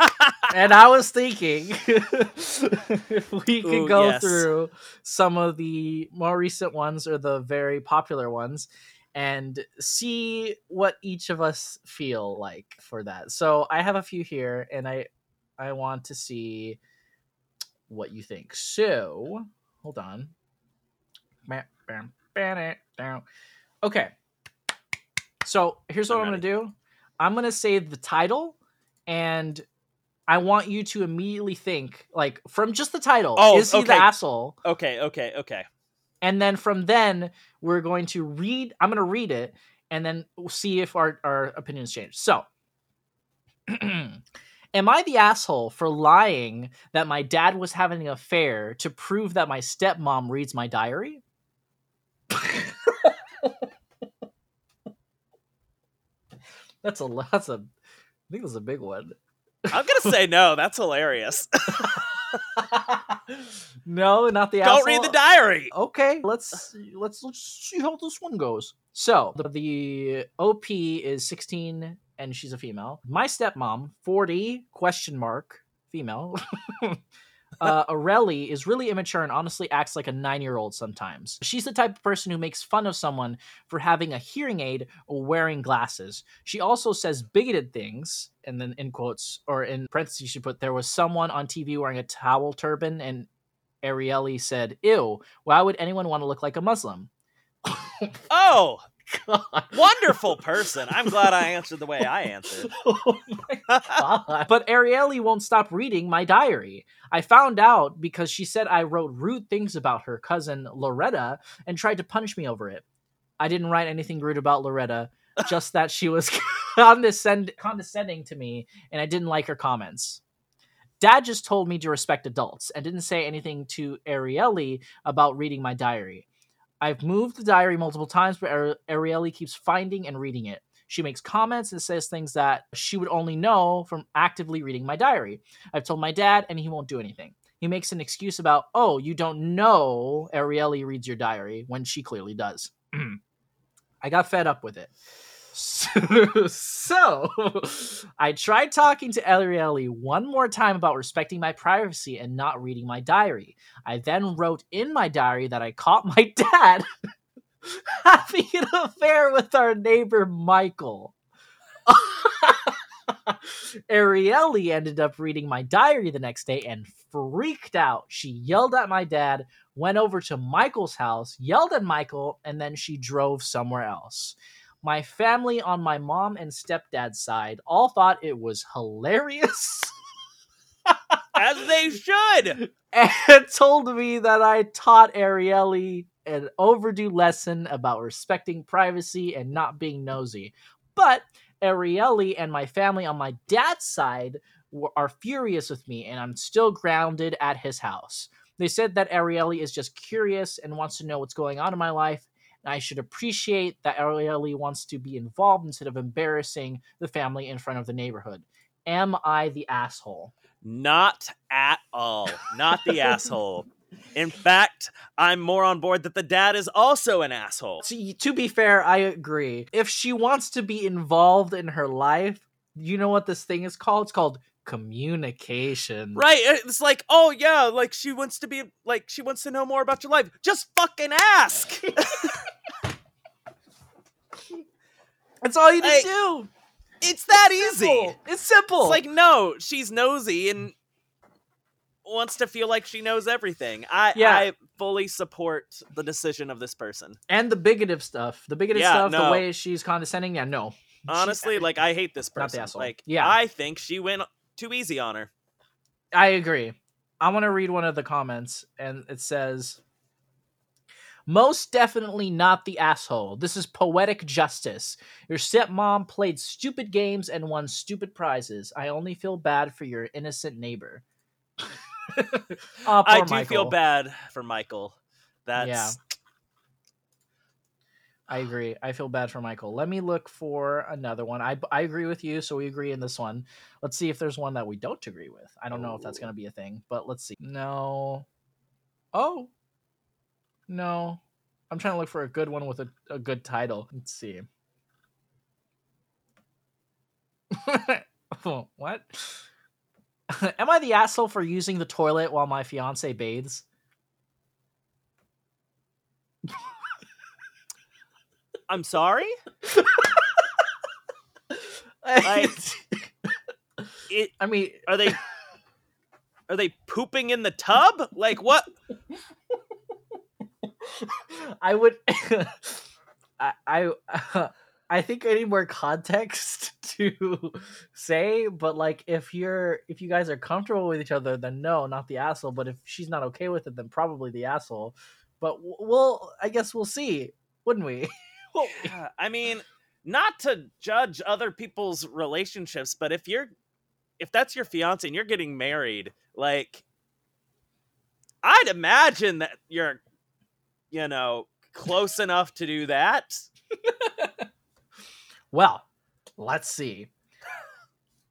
and I was thinking if we could Ooh, go yes. through some of the more recent ones or the very popular ones and see what each of us feel like for that. So I have a few here and I I want to see what you think. So, hold on. Okay. So, here's what I'm I'm going to do. I'm going to say the title and I want you to immediately think like from just the title, Oh, is he the asshole? okay. Okay. Okay. And then from then we're going to read I'm going to read it and then we'll see if our our opinions change. So, Am I the asshole for lying that my dad was having an affair to prove that my stepmom reads my diary? that's a that's a I think that's a big one. I'm gonna say no. That's hilarious. no, not the Don't asshole. read the diary. Okay, let's let's let's see how this one goes. So the, the OP is 16 and she's a female. My stepmom, 40 question mark female. uh, Aurelie is really immature and honestly acts like a nine year old sometimes. She's the type of person who makes fun of someone for having a hearing aid or wearing glasses. She also says bigoted things, and then in quotes or in parentheses, she put there was someone on TV wearing a towel turban, and Arieli said, Ew, why would anyone want to look like a Muslim? Oh, God. wonderful person. I'm glad I answered the way I answered. Oh my God. But Arieli won't stop reading my diary. I found out because she said I wrote rude things about her cousin Loretta and tried to punish me over it. I didn't write anything rude about Loretta, just that she was condescend- condescending to me and I didn't like her comments. Dad just told me to respect adults and didn't say anything to Arieli about reading my diary. I've moved the diary multiple times, but Ari- Arieli keeps finding and reading it. She makes comments and says things that she would only know from actively reading my diary. I've told my dad, and he won't do anything. He makes an excuse about, oh, you don't know Arieli reads your diary, when she clearly does. I got fed up with it. So, I tried talking to Arieli one more time about respecting my privacy and not reading my diary. I then wrote in my diary that I caught my dad having an affair with our neighbor Michael. Arieli ended up reading my diary the next day and freaked out. She yelled at my dad, went over to Michael's house, yelled at Michael, and then she drove somewhere else. My family on my mom and stepdad's side all thought it was hilarious As they should. and told me that I taught Arieli an overdue lesson about respecting privacy and not being nosy. But Arieli and my family on my dad's side were, are furious with me, and I'm still grounded at his house. They said that Arieli is just curious and wants to know what's going on in my life. I should appreciate that Arieli wants to be involved instead of embarrassing the family in front of the neighborhood. Am I the asshole? Not at all. Not the asshole. In fact, I'm more on board that the dad is also an asshole. See, to be fair, I agree. If she wants to be involved in her life, you know what this thing is called? It's called communication. Right? It's like, oh yeah, like she wants to be like she wants to know more about your life. Just fucking ask. That's all you need Like, to do. It's that easy. Simple. It's simple. It's like no, she's nosy and wants to feel like she knows everything. I Yeah. I fully support the decision of this person. and the bigoted stuff. The bigoted Yeah, stuff, the way she's condescending. Yeah, no. Honestly, like I hate this person. Not the asshole. Like Yeah. I think she went too easy on her. I agree. I want to read one of the comments, and it says, Most definitely not the asshole. This is poetic justice. Your stepmom played stupid games and won stupid prizes. I only feel bad for your innocent neighbor. Aw, I do feel bad for Michael. That's I agree. I feel bad for Michael. Let me look for another one. I, I agree with you, so we agree in this one. Let's see if there's one that we don't agree with. I don't know if that's oh. going to be a thing, but let's see. No. Oh. No. I'm trying to look for a good one with a, a good title. Let's see. what? Am I the asshole for using the toilet while my fiance bathes? I'm sorry. I, It I mean, are they are they pooping in the tub? Like what? I would. I I I think I need more context to say, but like if you're if you guys are comfortable with each other, then no, not the asshole. But if she's not okay with it, then probably the asshole. But we'll, I guess we'll see, wouldn't we? Yeah, I mean, not to judge other people's relationships, but if you're if that's your fiance and you're getting married, like I'd imagine that you're you know, close enough to do that. Well, let's see.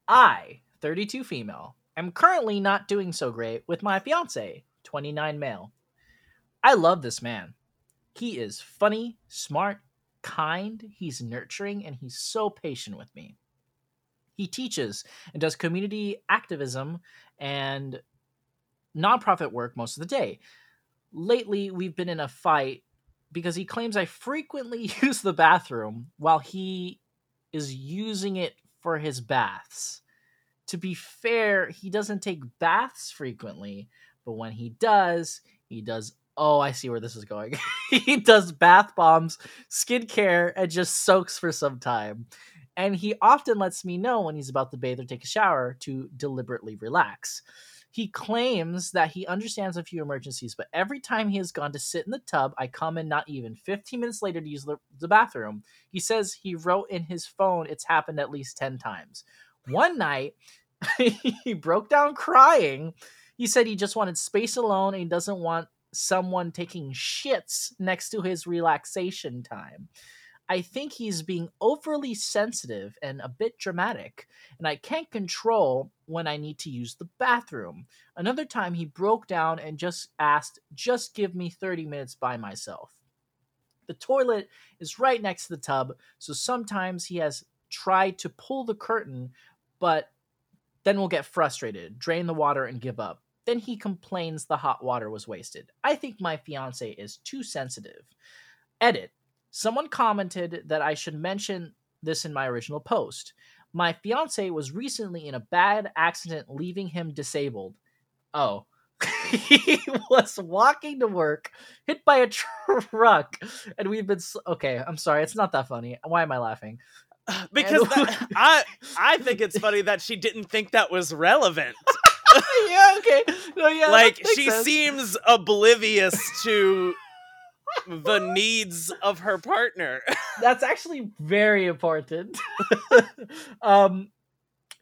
I 32 female. I'm currently not doing so great with my fiance, 29 male. I love this man. He is funny, smart, kind, he's nurturing, and he's so patient with me. He teaches and does community activism and nonprofit work most of the day. Lately, we've been in a fight because he claims I frequently use the bathroom while he is using it for his baths. To be fair, he doesn't take baths frequently, but when he does, he does. Oh, I see where this is going. he does bath bombs, skincare, and just soaks for some time. And he often lets me know when he's about to bathe or take a shower to deliberately relax. He claims that he understands a few emergencies, but every time he has gone to sit in the tub, I come in not even 15 minutes later to use the, the bathroom. He says he wrote in his phone it's happened at least 10 times. One night, he broke down crying. He said he just wanted space alone and he doesn't want someone taking shits next to his relaxation time. I think he's being overly sensitive and a bit dramatic, and I can't control when I need to use the bathroom. Another time he broke down and just asked, just give me 30 minutes by myself. The toilet is right next to the tub, so sometimes he has tried to pull the curtain, but then will get frustrated, drain the water, and give up. Then he complains the hot water was wasted. I think my fiance is too sensitive. Edit. Someone commented that I should mention this in my original post. My fiance was recently in a bad accident, leaving him disabled. Oh. he was walking to work, hit by a truck, and we've been. Okay, I'm sorry. It's not that funny. Why am I laughing? because that, I I think it's funny that she didn't think that was relevant. yeah, okay. No, yeah. Like she sense. seems oblivious to the needs of her partner. That's actually very important. um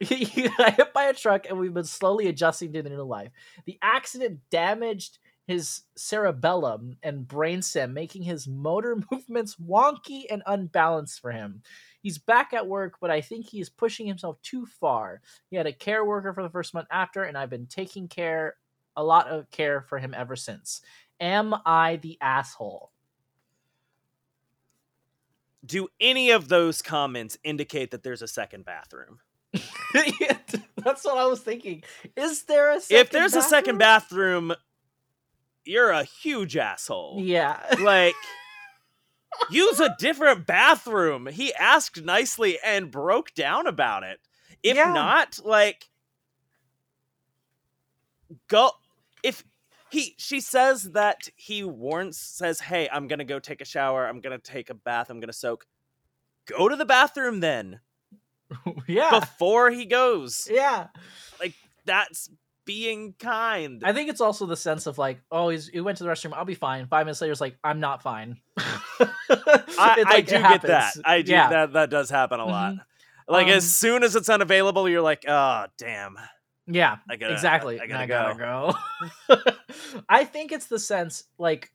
he, got hit by a truck and we've been slowly adjusting to the new life. The accident damaged his cerebellum and brainstem, making his motor movements wonky and unbalanced for him. He's back at work, but I think he is pushing himself too far. He had a care worker for the first month after, and I've been taking care, a lot of care for him ever since. Am I the asshole? Do any of those comments indicate that there's a second bathroom? That's what I was thinking. Is there a if there's bathroom? a second bathroom, you're a huge asshole. Yeah. Like use a different bathroom. He asked nicely and broke down about it. If yeah. not, like go if he she says that he warns says, "Hey, I'm going to go take a shower. I'm going to take a bath. I'm going to soak." Go to the bathroom then. yeah. Before he goes. Yeah. Like that's being kind. I think it's also the sense of like, oh, he's he went to the restroom. I'll be fine. Five minutes later, it's like I'm not fine. I, like, I, do get that. I do yeah. that. That does happen a lot. Mm-hmm. Like um, as soon as it's unavailable, you're like, oh, damn. Yeah, I gotta, exactly. I, I gotta, I go. gotta go. I think it's the sense like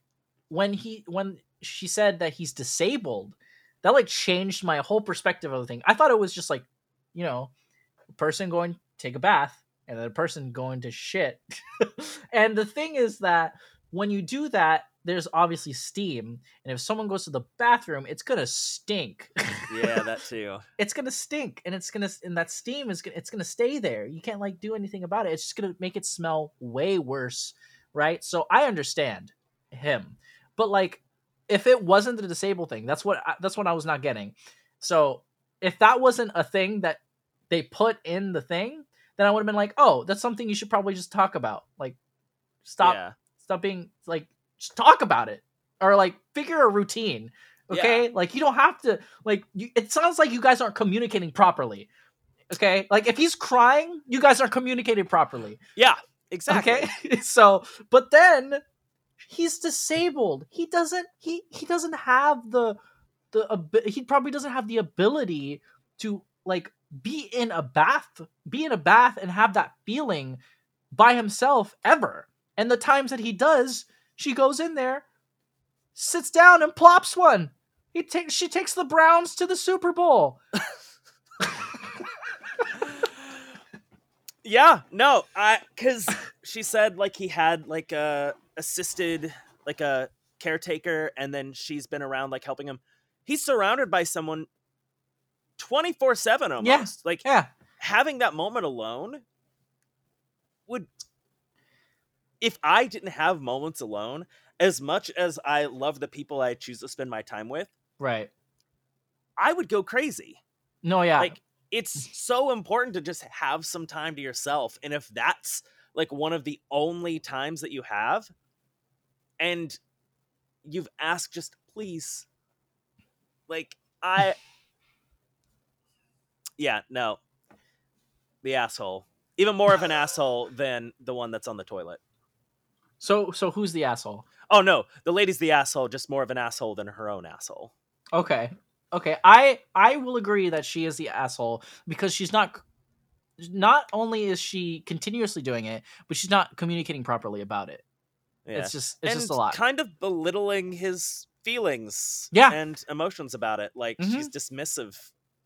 when he when she said that he's disabled, that like changed my whole perspective of the thing. I thought it was just like, you know, a person going take a bath and then a person going to shit. and the thing is that when you do that, there's obviously steam, and if someone goes to the bathroom, it's gonna stink. yeah, that too. it's gonna stink, and it's gonna and that steam is gonna, it's gonna stay there. You can't like do anything about it. It's just gonna make it smell way worse, right? So I understand him, but like if it wasn't the disabled thing, that's what I, that's what I was not getting. So if that wasn't a thing that they put in the thing, then I would have been like, oh, that's something you should probably just talk about. Like, stop, yeah. stop being like, just talk about it or like figure a routine. Okay, yeah. like you don't have to like. You, it sounds like you guys aren't communicating properly. Okay, like if he's crying, you guys aren't communicating properly. Yeah, exactly. Okay, so but then he's disabled. He doesn't. He he doesn't have the the. He probably doesn't have the ability to like be in a bath, be in a bath and have that feeling by himself ever. And the times that he does, she goes in there, sits down and plops one. He takes she takes the Browns to the Super Bowl. Yeah, no, I because she said like he had like a assisted like a caretaker, and then she's been around like helping him. He's surrounded by someone twenty four seven almost. Yeah. Like Yeah. having that moment alone would if I didn't have moments alone, as much as I love the people I choose to spend my time with, Right. I would go crazy. No, yeah. Like it's so important to just have some time to yourself. And if that's like one of the only times that you have, and you've asked just please, like I Yeah, no. The asshole. Even more of an asshole than the one that's on the toilet. So so who's the asshole? Oh no, the lady's the asshole, just more of an asshole than her own asshole. Okay. Okay. I I will agree that she is the asshole because she's not not only is she continuously doing it, but she's not communicating properly about it. Yeah. It's just it's and just a lot. kind of belittling his feelings Yeah. and emotions about it. Like she's dismissive.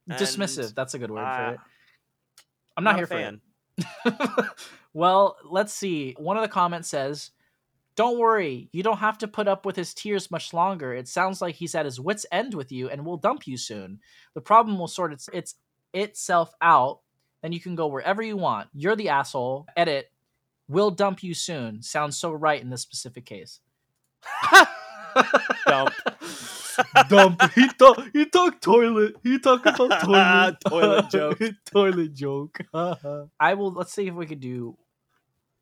Dismissive. That's a good word uh, for it. I'm not, a here for it. well, let's see. One of the comments says, "Don't worry, you don't have to put up with his tears much longer. It sounds like he's at his wits' end with you and will dump you soon. The problem will sort its, its itself out. Then you can go wherever you want. You're the asshole. Edit. Will dump you soon. Sounds so right in this specific case. Dump. dump. He talk. He talk toilet. He talk about toilet. Toilet joke. toilet joke. I will. Let's see if we could do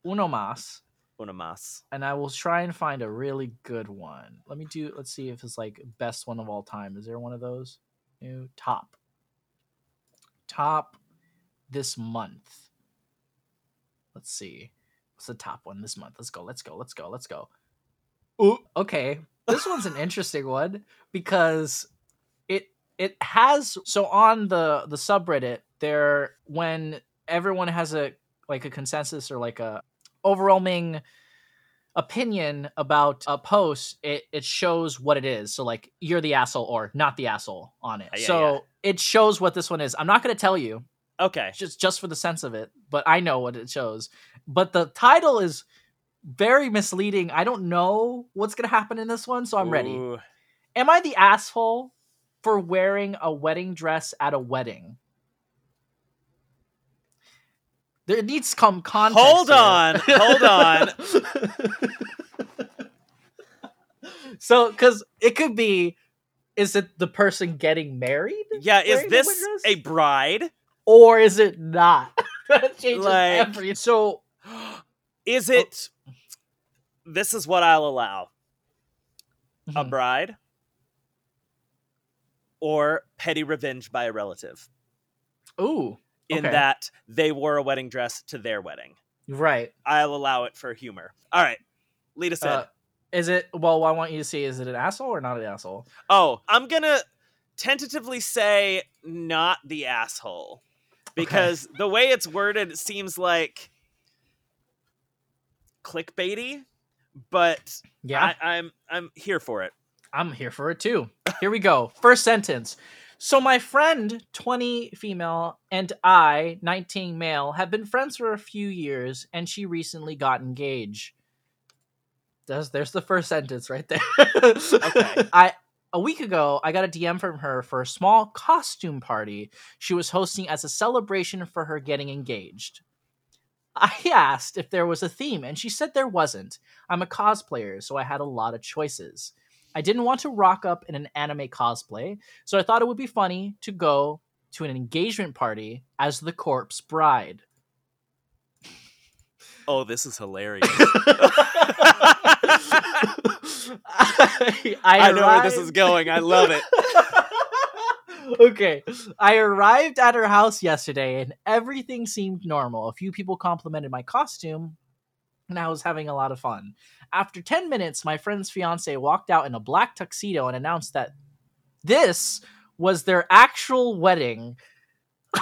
uno mas, Una mas. and I will try and find a really good one. Let me do. Let's see if it's like best one of all time. Is there one of those? New top. Top this month. Let's see. What's the top one this month? Let's go. Let's go. Let's go. Let's go. Ooh, okay. This one's an interesting one because it it has so on the the subreddit there when everyone has a like a consensus or like a overwhelming opinion about a post it it shows what it is. So like you're the asshole or not the asshole on it. Uh, yeah, so yeah. it shows what this one is. I'm not going to tell you Okay. just just for the sense of it but i know what it shows. But the title is very misleading. I don't know what's going to happen in this one so i'm ready. Am i the asshole for wearing a wedding dress at a wedding there needs some context Hold on, hold on. so because it could be is it the person getting married Yeah, is this a bride? or is it not that changes Like- every so Is it this is what I'll allow. A Mhm. bride or petty revenge by a relative. ooh In Okay. that they wore a wedding dress to their wedding. right I'll allow it for humor. All right. Lead us in. Uh, is it well i want you to see is it an asshole or not an asshole Oh, I'm gonna tentatively say not the asshole because the way it's worded it seems like clickbaity, but yeah I, I'm I'm here for it. I'm here for it too. Here we go. First sentence. So my friend, 20 female, and I, 19 male, have been friends for a few years, and she recently got engaged. There's, there's the first sentence right there. Okay. I a week ago, I got a DM from her for a small costume party she was hosting as a celebration for her getting engaged. I asked if there was a theme, and she said there wasn't. I'm a cosplayer, so I had a lot of choices. I didn't want to rock up in an anime cosplay, so I thought it would be funny to go to an engagement party as the corpse bride. Oh, this is hilarious. I, I know where this is going. I love it. okay. I arrived at her house yesterday and everything seemed normal. A few people complimented my costume and I was having a lot of fun. After 10 minutes, my friend's fiance walked out in a black tuxedo and announced that this was their actual wedding.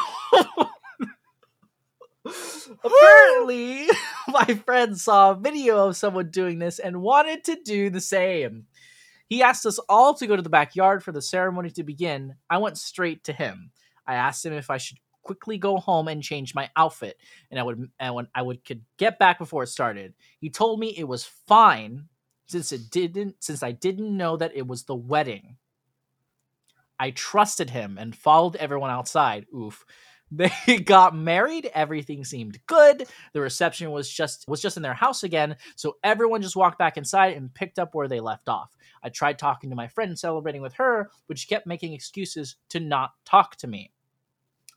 Apparently, my friend saw a video of someone doing this and wanted to do the same. He asked us all to go to the backyard for the ceremony to begin. I went straight to him. I asked him if I should quickly go home and change my outfit, and I would and when I would could get back before it started. He told me it was fine since it didn't since I didn't know that it was the wedding. I trusted him and followed everyone outside. Oof. They got married, everything seemed good. The reception was just was just in their house again, so everyone just walked back inside and picked up where they left off. I tried talking to my friend celebrating with her, but she kept making excuses to not talk to me.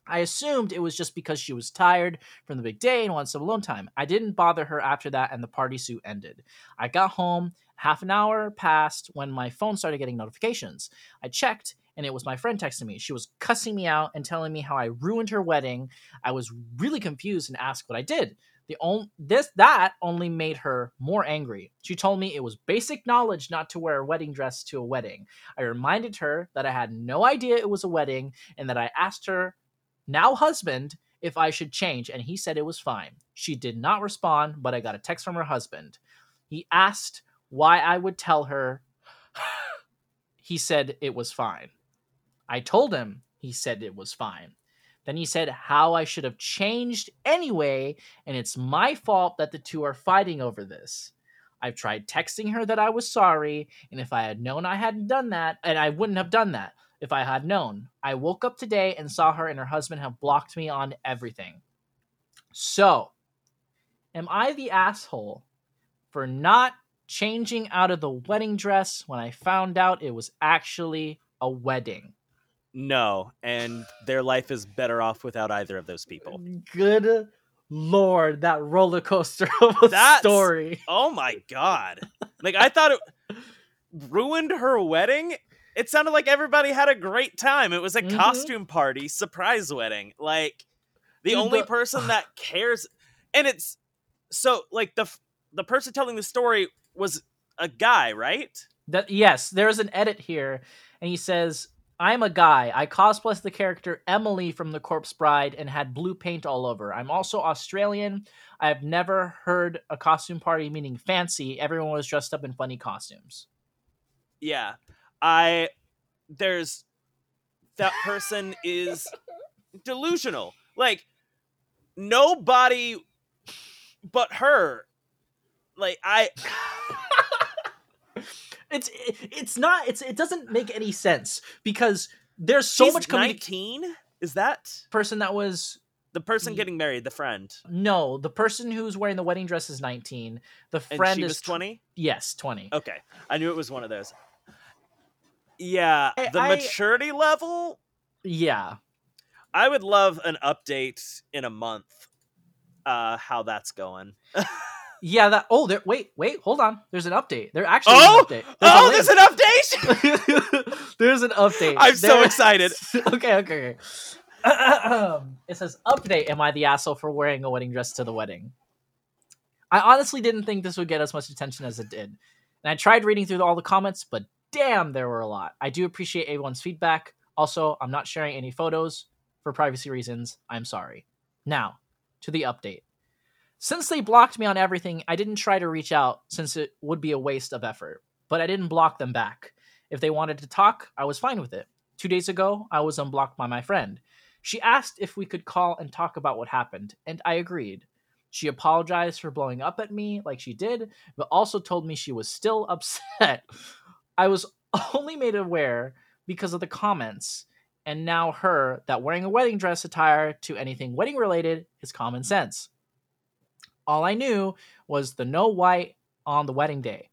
I assumed it was just because she was tired from the big day and wanted some alone time. I didn't bother her after that, and the party suit ended. I got home, half an hour passed when my phone started getting notifications. I checked, and it was my friend texting me. She was cussing me out and telling me how I ruined her wedding. I was really confused and asked what I did. The only this that only made her more angry. She told me it was basic knowledge not to wear a wedding dress to a wedding. I reminded her that I had no idea it was a wedding and that I asked her, now husband, if I should change, and he said it was fine. She did not respond, but I got a text from her husband. He asked why I would tell her. he said it was fine. I told him he said it was fine. Then he said how I should have changed anyway, and it's my fault that the two are fighting over this. I've tried texting her that I was sorry, and if I had known I hadn't done that, and I wouldn't have done that if I had known. I woke up today and saw her and her husband have blocked me on everything. So, am I the asshole for not changing out of the wedding dress when I found out it was actually a wedding? No, and their life is better off without either of those people. Good lord, that roller coaster of a That's- story. Oh my god. Like I thought it ruined her wedding. It sounded like everybody had a great time. It was a Mhm. costume party, surprise wedding. Like the Dude, only person that cares and it's so like the the person telling the story was a guy, right? That yes, there's an edit here, and he says, "I'm a guy. I cosplayed the character Emily from The Corpse Bride and had blue paint all over. I'm also Australian. I have never heard a costume party meaning fancy. Everyone was dressed up in funny costumes. Yeah. I there's that person is delusional. Like nobody but her. Like I It's it's not it's it doesn't make any sense because there's so she's much communication. 19? Is that Person that was the person getting married, the friend? no, the person who's wearing the wedding dress is 19. The friend she is was tw- 20? yes, 20. Okay. I knew it was one of those. Yeah, I- the I- maturity level, Yeah. I would love an update in a month uh how that's going. Yeah, that. Oh, there. Wait, wait, hold on. There's an update. There actually Oh! is an update. oh, there's an update. there's an update. I'm so excited. okay, okay, okay. it says update. Am I the asshole for wearing a wedding dress to the wedding? I honestly didn't think this would get as much attention as it did, and I tried reading through all the comments, but damn, there were a lot. I do appreciate everyone's feedback. Also, I'm not sharing any photos for privacy reasons. I'm sorry. Now, to the update. Since they blocked me on everything, I didn't try to reach out since it would be a waste of effort. But I didn't block them back. If they wanted to talk, I was fine with it. Two days ago, I was unblocked by my friend. She asked if we could call and talk about what happened, and I agreed. She apologized for blowing up at me like she did, but also told me she was still upset. I was only made aware because of the comments, and now her that wearing a wedding dress attire to anything wedding related is common sense. All I knew was the no white on the wedding day.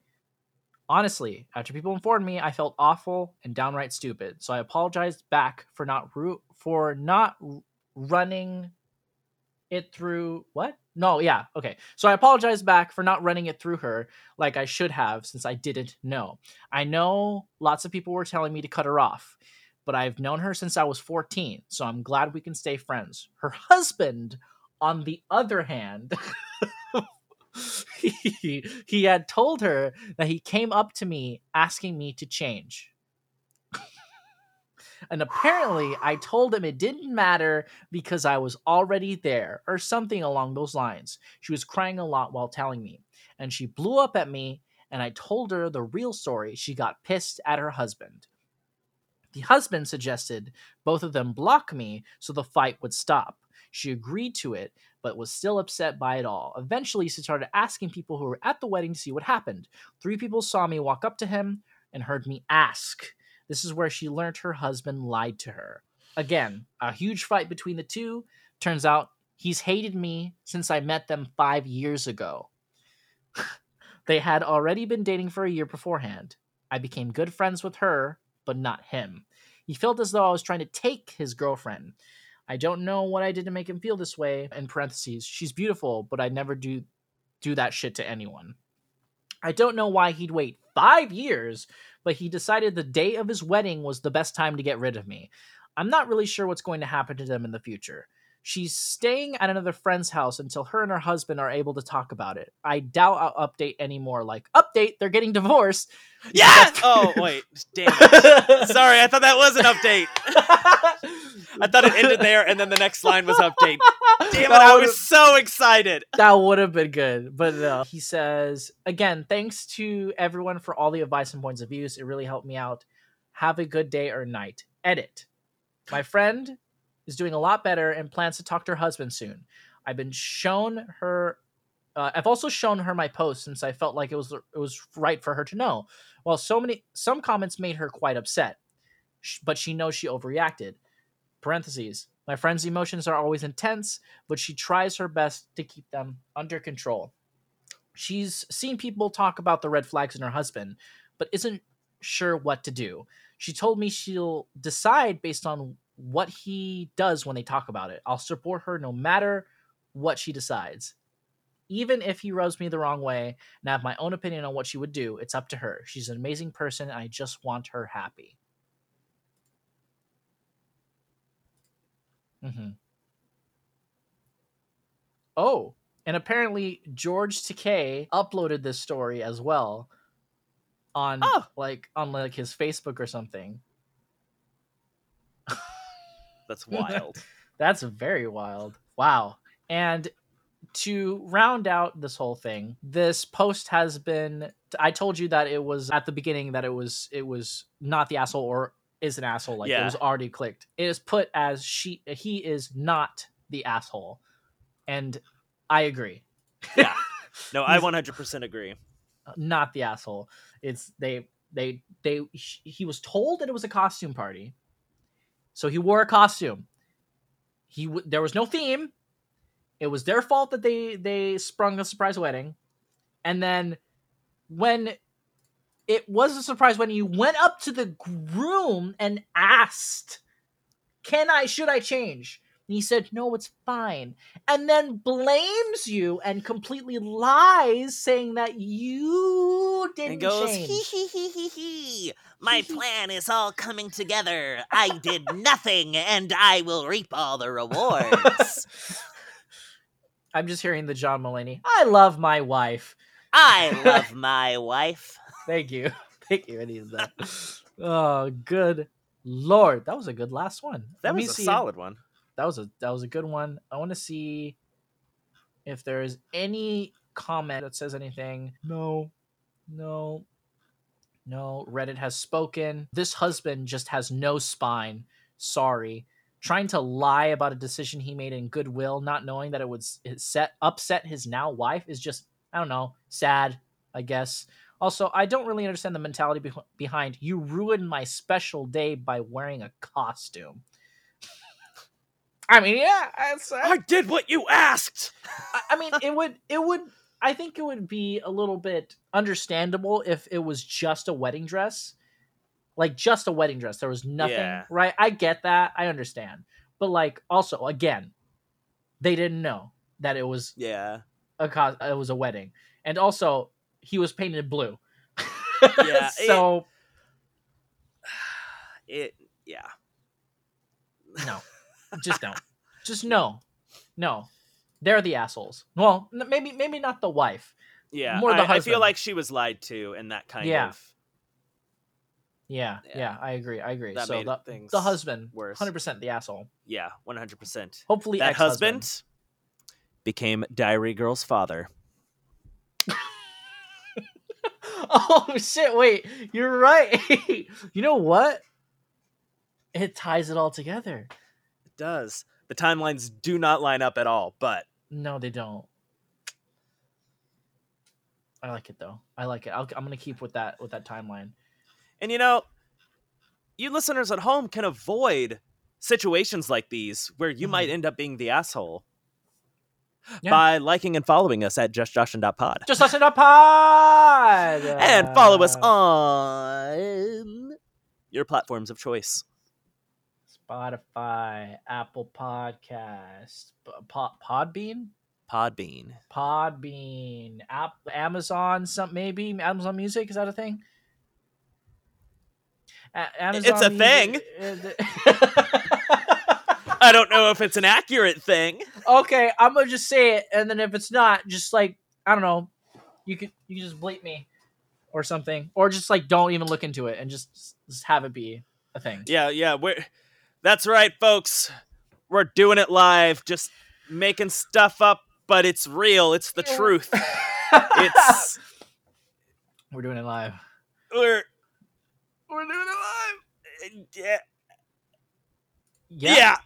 Honestly, after people informed me, I felt awful and downright stupid. So I apologized back for not ru- for not running it through what? No, yeah, okay. So I apologize back for not running it through her like I should have since I didn't know. I know lots of people were telling me to cut her off, but I've known her since I was 14, so I'm glad we can stay friends. Her husband, on the other hand, he, he had told her that he came up to me asking me to change. And apparently, I told him it didn't matter because I was already there, or something along those lines. She was crying a lot while telling me, and she blew up at me, and I told her the real story. She got pissed at her husband. The husband suggested both of them block me so the fight would stop. She agreed to it, but was still upset by it all. Eventually, she started asking people who were at the wedding to see what happened. Three people saw me walk up to him and heard me ask. This is where she learned her husband lied to her. Again, a huge fight between the two. Turns out he's hated me since I met them five years ago. they had already been dating for a year beforehand. I became good friends with her, but not him. He felt as though I was trying to take his girlfriend. I don't know what I did to make him feel this way. In parentheses, she's beautiful, but I never do do that shit to anyone. I don't know why he'd wait five years, but he decided the day of his wedding was the best time to get rid of me. I'm not really sure what's going to happen to them in the future. She's staying at another friend's house until her and her husband are able to talk about it. I doubt I'll update anymore. Like, update, they're getting divorced. Yeah! oh, wait. Damn it. Sorry, I thought that was an update. I thought it ended there and then the next line was update. Damn it, I was so excited. that would have been good, but no. He says, again, thanks to everyone for all the advice and points of views. It really helped me out. Have a good day or night. Edit. My friend is doing a lot better and plans to talk to her husband soon. I've been shown her. Uh, I've also shown her my post since I felt like it was it was right for her to know. While so many some comments made her quite upset, sh- but she knows she overreacted. Parentheses. My friend's emotions are always intense, but she tries her best to keep them under control. She's seen people talk about the red flags in her husband, but isn't sure what to do. She told me she'll decide based on what he does when they talk about it. I'll support her no matter what she decides. Even if he rubs me the wrong way and I have my own opinion on what she would do, it's up to her. She's an amazing person and I just want her happy. Hmm Oh, and apparently George Takei uploaded this story as well on Oh. like on like his Facebook or something. That's wild. That's very wild. Wow. And to round out this whole thing, this post has been I told you that it was at the beginning that it was it was not the asshole or is an asshole like it was already clicked. It is put as she he is not the asshole. And I agree. yeah. No, I 100% agree. not the asshole. It's they they they he was told that it was a costume party, so he wore a costume. He w- there was no theme. It was their fault that they they sprung a surprise wedding, and then when it was a surprise when you went up to the groom and asked, "Can I? Should I change?" And he said, "No, it's fine." and then blames you and completely lies, saying that you didn't And goes, change. hee hee hee hee hee. My plan is all coming together. I did nothing, and I will reap all the rewards. I'm just hearing the John Mulaney. I love my wife. I love my wife. Thank you, thank you. I needed that. oh, good lord, that was a good last one. That Let was a see- solid one. That was a that was a good one. I want to see if there is any comment that says anything. No, no, no. Reddit has spoken. This husband just has no spine. Sorry. Trying to lie about a decision he made in goodwill, not knowing that it would set upset his now wife, is just I don't know, sad. I guess. Also, I don't really understand the mentality beh- behind you ruined my special day by wearing a costume. I mean, yeah, it's, uh, I did what you asked. I, I mean, it would, it would, I think it would be a little bit understandable if it was just a wedding dress, like just a wedding dress. There was nothing, Yeah. right? I get that, I understand, but like, also, again, they didn't know that it was Yeah. a cos- it was a wedding, and also he was painted blue. Yeah, so It. Yeah. no, just don't, just no, no. They're the assholes. Well, maybe maybe not the wife. Yeah. More the I, I feel like she was lied to, and that kind Yeah. of. Yeah, Yeah. yeah, I agree. I agree. That so the, things the husband, worse. hundred percent the asshole. Yeah, 100%. Hopefully, that ex-husband. husband became Diary Girl's father. oh shit! Wait, you're right. you know what? it ties it all together. It does. The timelines do not line up at all, but No, they don't. I like it though. I like it. I'll, I'm gonna keep with that with that timeline. And you know, you listeners at home can avoid situations like these where you Mhm. might end up being the asshole Yeah. by liking and following us at justjoshin.pod. Just listen to pod and follow us Uh, on your platforms of choice. Spotify, Apple Podcast, P- Po- Podbean, Podbean. Podbean, App, Amazon, some maybe Amazon Music is that a thing? A- Amazon a Music- I don't know if it's an accurate thing. okay, I'm gonna just say it, and then if it's not, just like I don't know, you could you could just bleep me or something, or just like don't even look into it and just just have it be a thing. Yeah, yeah, we're That's right, folks. We're doing it live, just making stuff up, but it's real. It's the truth. It's we're doing it live. we're we're doing it live. Uh, yeah. Yeah. yeah.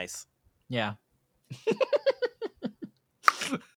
Nice. Yeah.